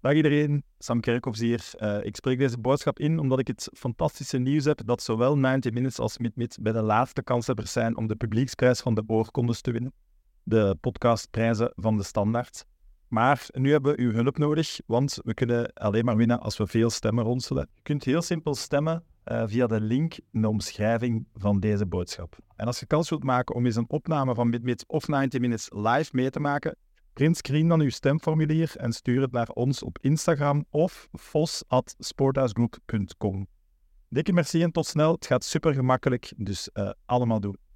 Dag iedereen, Sam Kerkhoffs hier. Uh, ik spreek deze boodschap in omdat ik het fantastische nieuws heb dat zowel 90 Minutes als MidMid bij de laatste kanshebbers zijn om de publieksprijs van de oorkondes te winnen. De podcastprijzen van de standaard. Maar nu hebben we uw hulp nodig, want we kunnen alleen maar winnen als we veel stemmen ronselen. Je kunt heel simpel stemmen uh, via de link in de omschrijving van deze boodschap. En als je kans wilt maken om eens een opname van MidMid of 90 Minutes live mee te maken, Print screen dan uw stemformulier en stuur het naar ons op Instagram of fos.sporthuisgroep.com. Dikke merci en tot snel. Het gaat super gemakkelijk, dus uh, allemaal doen.